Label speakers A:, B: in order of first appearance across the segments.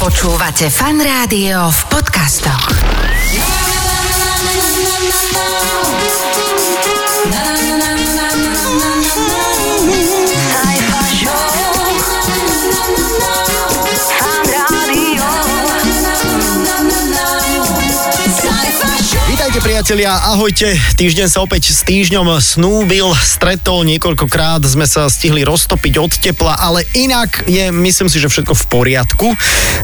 A: Počúvate fan rádio v podcastoch.
B: Vítajte priatelia, ahojte. Týždeň sa opäť s týždňom snúbil, stretol niekoľkokrát, sme sa stihli roztopiť od tepla, ale inak je, myslím si, že všetko v poriadku.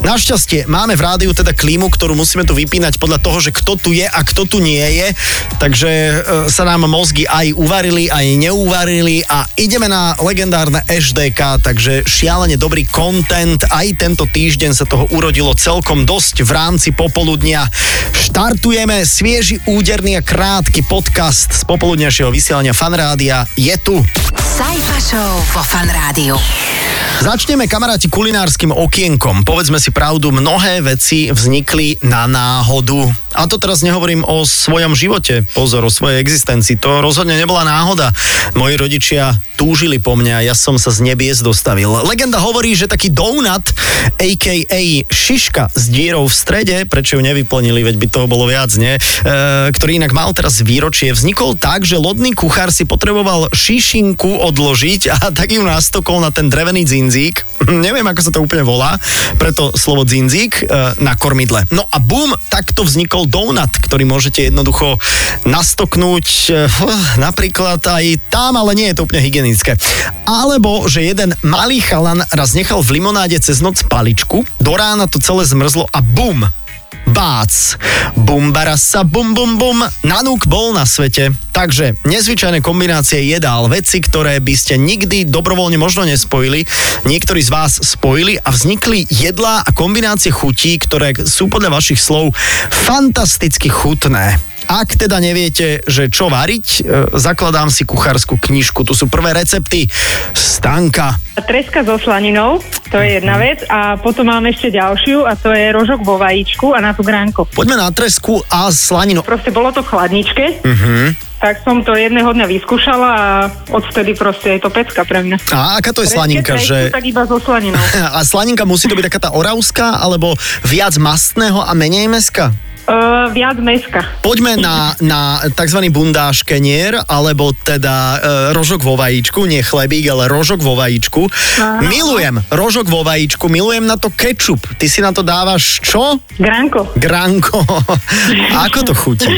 B: Našťastie máme v rádiu teda klímu, ktorú musíme tu vypínať podľa toho, že kto tu je a kto tu nie je. Takže e, sa nám mozgy aj uvarili, aj neuvarili a ideme na legendárne HDK, takže šialene dobrý content. Aj tento týždeň sa toho urodilo celkom dosť v rámci popoludnia. Štartujeme svieži úderný a krátky podcast z popoludnejšieho vysielania Fanrádia je tu.
A: Sajfa Show vo Fan Rádiu.
B: Začneme kamaráti kulinárskym okienkom. Povedzme si pravdu, mnohé veci vznikli na náhodu. A to teraz nehovorím o svojom živote, pozor, o svojej existencii. To rozhodne nebola náhoda. Moji rodičia túžili po mne a ja som sa z nebies dostavil. Legenda hovorí, že taký donut, a.k.a. šiška s dierou v strede, prečo ju nevyplnili, veď by toho bolo viac, nie? E, ktorý inak mal teraz výročie, vznikol tak, že lodný kuchár si potreboval šišinku odložiť a tak ju nastokol na ten drevený dzinzík. Neviem, ako sa to úplne volá, preto slovo dzinzík e, na kormidle. No a bum, takto vznikol donut, ktorý môžete jednoducho nastoknúť e, napríklad aj tam, ale nie je to úplne hygienické. Alebo, že jeden malý chalan raz nechal v limonáde cez noc paličku, do rána to celé zmrzlo a bum, bác. Bum barasa, bum bum bum, nanúk bol na svete. Takže nezvyčajné kombinácie jedál, veci, ktoré by ste nikdy dobrovoľne možno nespojili, niektorí z vás spojili a vznikli jedlá a kombinácie chutí, ktoré sú podľa vašich slov fantasticky chutné. Ak teda neviete, že čo variť, e, zakladám si kuchárskú knižku. Tu sú prvé recepty. Stanka.
C: Treska so slaninou, to je jedna vec. A potom máme ešte ďalšiu a to je rožok vo vajíčku a na tú gránko.
B: Poďme na tresku a slaninu.
C: Proste bolo to v chladničke.
B: Mhm.
C: Tak som to jedného dňa vyskúšala a odvtedy proste je to pecka pre mňa.
B: A aká to je
C: Presne
B: slaninka? Že...
C: Tak iba so slaninou.
B: A slaninka musí to byť taká tá oravská, alebo viac mastného a menej meska?
C: Uh, viac meska.
B: Poďme na, na tzv. bundáš kenier, alebo teda e, rožok vo vajíčku, nie chlebík, ale rožok vo vajíčku.
C: Aha.
B: Milujem rožok vo vajíčku, milujem na to kečup. Ty si na to dávaš čo?
C: Gránko.
B: Granko. Ako to chutí?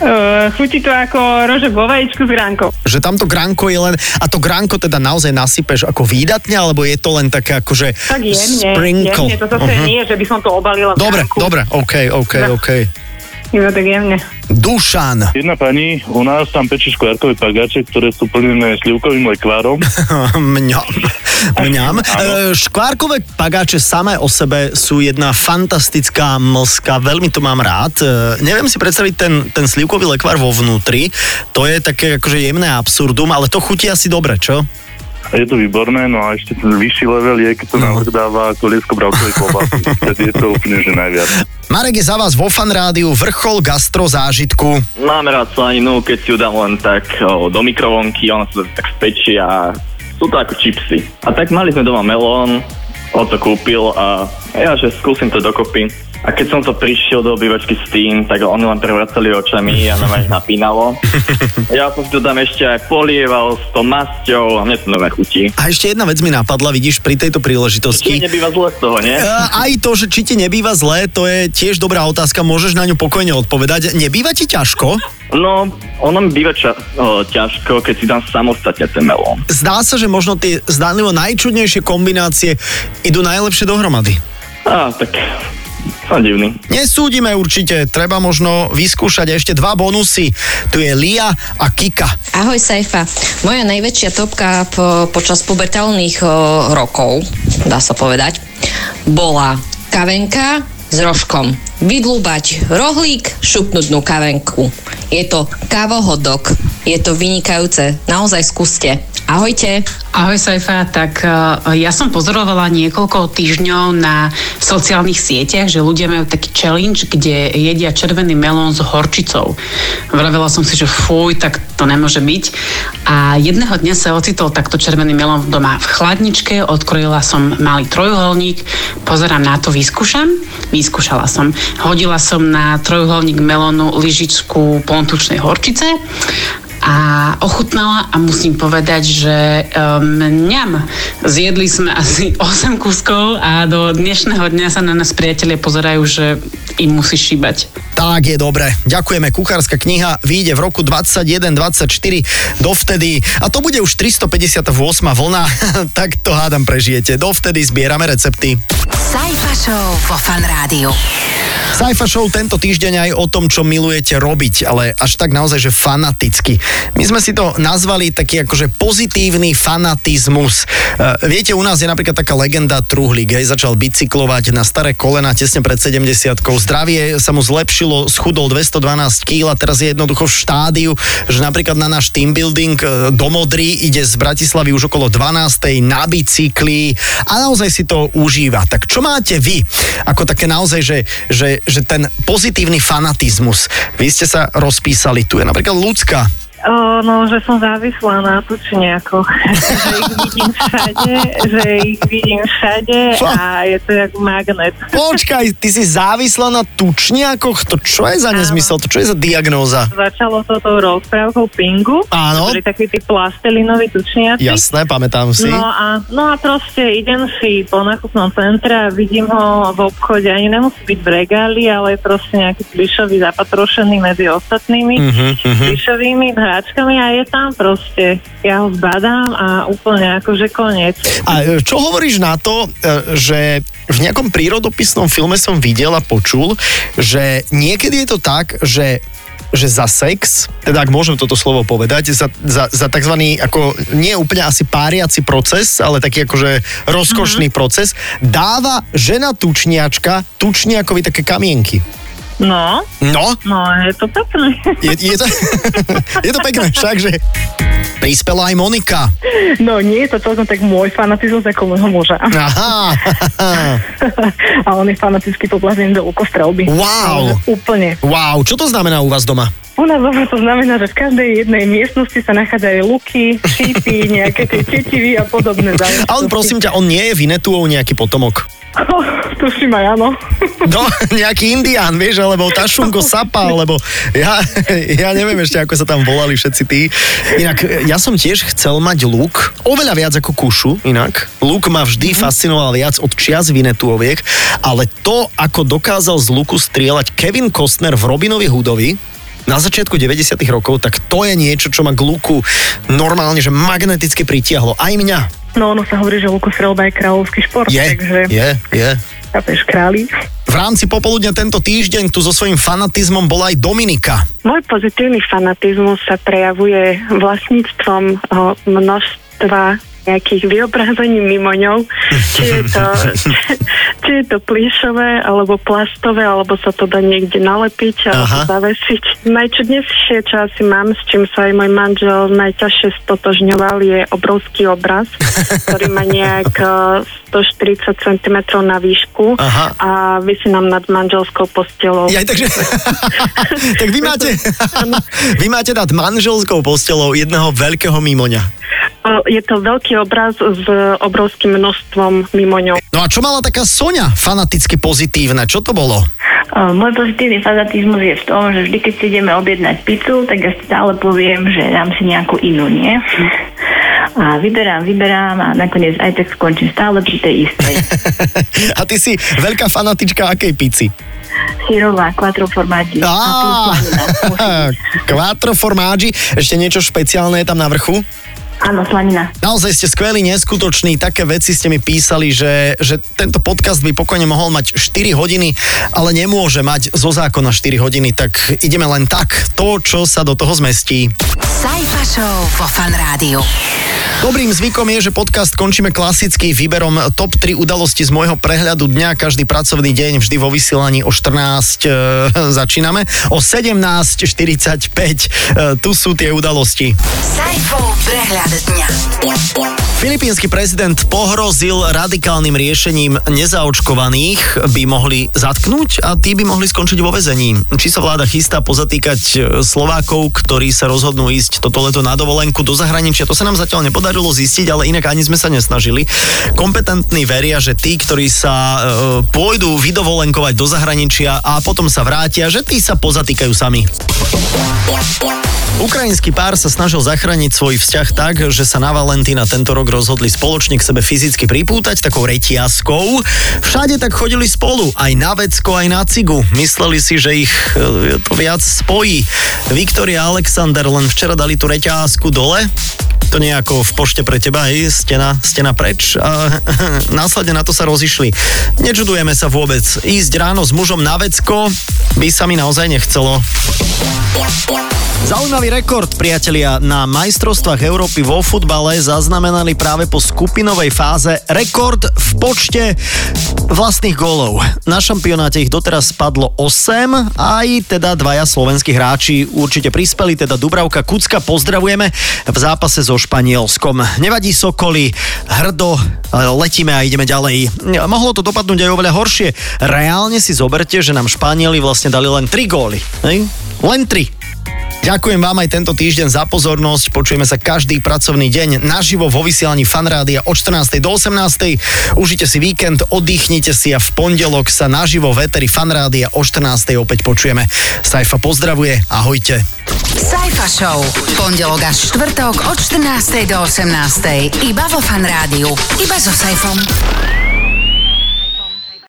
C: Uh, chutí to ako rožok vo vajíčku s gránkou.
B: Že tamto granko je len... A to granko teda naozaj nasypeš ako výdatne, alebo je to len také akože
C: Tak jemne,
B: sprinkle?
C: jemne. To zase
B: Mhm.
C: nie, že by som to obalila
B: Dobre,
C: gránku.
B: dobre, OK, OK,
C: No.
B: OK.
C: Iba tak jemne.
B: Dušan.
D: Jedna pani u nás tam pečie škvárkové pagáče, ktoré sú plnené slivkovým lekvárom.
B: Mňam. Mňam. E, Škvárkové pagáče samé o sebe sú jedna fantastická mlska, veľmi to mám rád. E, Neviem si predstaviť ten, ten slivkový lekvár vo vnútri, to je také akože jemné absurdum, ale to chutí asi dobre, čo?
D: Je to výborné, no a ešte ten vyšší level je, keď to
B: No.
D: návrh dáva koliesko bravcovej klobásy. Vtedy je to úplne že najviac.
B: Marek je za vás vo fan rádiu vrchol gastro zážitku.
E: Mám rád slaninu, keď si ju dám len tak o, do mikrovlnky, ona sa tak spečí a sú to ako čipsy. A tak mali sme doma melón, on to kúpil a ja, že skúsim to dokopy. A keď som to prišiel do obývačky s tým, tak oni len prevracali očami a na ma ich napínalo. Ja som si to tam ešte aj polieval s tou masťou a mne to nové chutí.
B: A ešte jedna vec mi napadla, vidíš, pri tejto
E: Či
B: príležitosti.
E: nebýva zle z toho, nie?
B: Aj to, že či ti nebýva zlé, to je tiež dobrá otázka, môžeš na ňu pokojne odpovedať. Nebýva ti ťažko?
E: No, ono mi býva ča- o, ťažko, keď si dám samostatne ten melón.
B: Zdá sa, že možno tie zdánlivo najčudnejšie kombinácie idú najlepšie dohromady.
E: Á, tak som divný.
B: Nesúdime určite, treba možno vyskúšať ešte dva bonusy. Tu je Lia a Kika.
F: Ahoj Saifa. Moja najväčšia topka po, počas pubertálnych o, rokov, dá sa povedať, bola kavenka s rožkom. Vydlúbať rohlík, šupnúť dnu kavenku. Je to kávohodok. Je to vynikajúce. Naozaj skúste. Ahojte.
G: Ahoj Saifa, tak uh, ja som pozorovala niekoľko týždňov na sociálnych sieťach, že ľudia majú taký challenge, kde jedia červený melón s horčicou. Vravela som si, že fuj, tak to nemôže byť. A jedného dňa sa ocitol takto červený melón doma v chladničke, odkrojila som malý trojuholník, pozerám na to, vyskúšam. Vyskúšala som. Hodila som na trojuholník melónu lyžičku plontučnej horčice a ochutnala a musím povedať, že um, ňam, zjedli sme asi 8 kuskov a do dnešného dňa sa na nás priatelia pozerajú, že im musí šíbať.
B: Tak je dobre. Ďakujeme. Kuchárska kniha vyjde v roku 21-24 dovtedy a to bude už 358 vlna, tak to hádam prežijete. Dovtedy zbierame recepty.
A: Sajfa Show vo Fan Rádiu.
B: Saifa Show tento týždeň aj o tom, čo milujete robiť, ale až tak naozaj, že fanaticky. My sme si to nazvali taký akože pozitívny fanatizmus. Uh, viete, u nás je napríklad taká legenda Truhlík, hej, začal bicyklovať na staré kolena tesne pred 70 Zdravie sa mu zlepšilo, schudol 212 kg a teraz je jednoducho v štádiu, že napríklad na náš team building uh, do Modry ide z Bratislavy už okolo 12. na bicykli a naozaj si to užíva. Tak čo máte vy? Ako také naozaj, že, že, že ten pozitívny fanatizmus. Vy ste sa rozpísali. Tu je napríklad ľudská.
C: O, no, že som závislá na tučniakoch. že ich vidím všade, že ich vidím všade a je to jak magnet.
B: Počkaj, ty si závislá na tučniakoch? To čo je za nezmysel? To čo je za diagnóza?
C: Začalo to tou rozprávkou Pingu.
B: Áno.
C: Boli takí tí plastelinoví tučniaci.
B: Jasné, pamätám si.
C: No a, no a proste idem si po nákupnom centre a vidím ho v obchode. Ani nemusí byť v regáli, ale je proste nejaký plišový zapatrošený medzi ostatnými
B: Mhm, mhm.
C: plišovými hráčkami a je tam proste. Ja ho zbadám a úplne akože koniec.
B: A e, čo hovoríš na to, e, že v nejakom prírodopisnom filme som videl a počul, že niekedy je to tak, že že za sex, teda ak môžem toto slovo povedať, za, za, za tzv. ako nie úplne asi páriaci proces, ale taký akože rozkošný proces, dáva žena tučniačka tučniakovi také kamienky.
C: No,
B: No,
C: no je to pekné.
B: je, je, to, je to pekné, však, že prispela aj Monika.
C: No nie je to celkom tak môj fanatizmus ako môjho muža.
B: Aha,
C: a on je fanatický poblazený do lukostrelby.
B: Wow.
C: Úplne.
B: wow, čo to znamená u vás doma?
C: U nás doma to znamená, že v každej jednej miestnosti sa nachádzajú luky, šípy, nejaké tie tetivy a podobné záležitosti.
B: A on prosím ťa, on nie je Vinetuov nejaký potomok.
C: Oh, tuším aj áno.
B: No, nejaký indián, vieš, alebo Tašunko Sapa, alebo ja, ja neviem ešte, ako sa tam volali všetci tí. Inak, ja som tiež chcel mať luk, oveľa viac ako kušu, inak. Luk ma vždy fascinoval viac od čias Vinetuoviek, ale to, ako dokázal z luku strieľať Kevin Costner v Robinovi Hoodovi, na začiatku 90 rokov, tak to je niečo, čo ma k luku normálne, že magneticky pritiahlo. Aj mňa.
C: No ono sa hovorí, že lukostrelba je kráľovský šport,
B: Je,
C: takže
B: je, je.
C: chápeš, králi.
B: V rámci popoludňa tento týždeň tu so svojím fanatizmom bola aj Dominika.
H: Môj pozitívny fanatizmus sa prejavuje vlastníctvom množstva nejakých vyobrazení mimo ňou, či je to, či je to plišové, alebo plastové, alebo sa to dá niekde nalepiť alebo
B: Aha.
H: zavesiť. Najčudnejšie, čo asi mám, s čím sa aj môj manžel najťažšie stotožňoval, je obrovský obraz, ktorý má nejak e, 140 cm na výšku
B: Aha.
H: a vysí nám nad manželskou postelou.
B: Ja, takže... tak vy máte... vy máte nad manželskou postelou jedného veľkého mimoňa.
H: Je to veľký obraz s obrovským množstvom mimo ňou.
B: No a čo mala taká Sonia fanaticky pozitívne? Čo to bolo?
I: Môj pozitívny fanatizmus je v tom, že vždy, keď si ideme objednať pizzu, tak ja stále poviem, že dám si nejakú inú, nie? A vyberám, vyberám a nakoniec aj tak skončím stále pri tej istej.
B: a ty si veľká fanatička akej pici?
I: Syrová, quattro plus
B: Á. Quattro formaggi, ešte niečo špeciálne je tam na vrchu?
I: Áno, slanina.
B: Naozaj ste skvelí, neskutoční, také veci ste mi písali, že, že tento podcast by pokojne mohol mať 4 hodiny, ale nemôže mať zo zákona 4 hodiny, tak ideme len tak, to, čo sa do toho zmestí.
A: Sajfa Show vo Fan Rádiu.
B: Dobrým zvykom je, že podcast končíme klasicky výberom top 3 udalosti z môjho prehľadu dňa. Každý pracovný deň vždy vo vysielaní o 14 e, začíname. O 17.45 e, tu sú tie udalosti.
A: Sajfov prehľad
B: Filipínsky prezident pohrozil radikálnym riešením nezaočkovaných, by mohli zatknúť a tí by mohli skončiť vo vezení. Či sa vláda chystá pozatýkať e, Slovákov, ktorí sa rozhodnú ísť toto leto na dovolenku do zahraničia, to sa nám zatiaľ nepodarilo zistiť, ale inak ani sme sa nesnažili. Kompetentní veria, že tí, ktorí sa e, pôjdu vydovolenkovať do zahraničia a potom sa vrátia, že tí sa pozatýkajú sami. Ukrajinský pár sa snažil zachrániť svoj vzťah tak, že sa na Valentína tento rok rozhodli spoločne k sebe fyzicky pripútať takou reťazkou. Všade tak chodili spolu, aj na vecko, aj na cigu. Mysleli si, že ich e, to viac spojí. Viktoria a Alexander len včera dali tú reťazku dole, to nie ako v pošte pre teba, hej, stena, stena preč a následne na to sa rozišli. Nečudujeme sa vôbec. Ísť ráno s mužom na vecko by sa mi naozaj nechcelo. Zaujímavý rekord, priatelia, na majstrovstvách Európy vo futbale zaznamenali práve po skupinovej fáze rekord v počte vlastných gólov. Na šampionáte ich doteraz spadlo 8, aj teda dvaja slovenskí hráči určite prispeli, teda Dubravka Kucka pozdravujeme v zápase so Španielskom. Nevadí Sokoli, hrdo, letíme a ideme ďalej. Mohlo to dopadnúť aj oveľa horšie. Reálne si zoberte, že nám Španieli vlastne dali len 3 góly. Hej? Len 3. Ďakujem vám aj tento týždeň za pozornosť. Počujeme sa každý pracovný deň naživo vo vysielaní Fanrádia od 14. do 18. Užite si víkend, oddychnite si a v pondelok sa naživo v Eteri Fanrádia o 14. opäť počujeme. Saifa pozdravuje, ahojte.
A: Saifa Show. Pondelok až štvrtok od 14. do 18. Iba vo Fanrádiu. Iba so Saifom.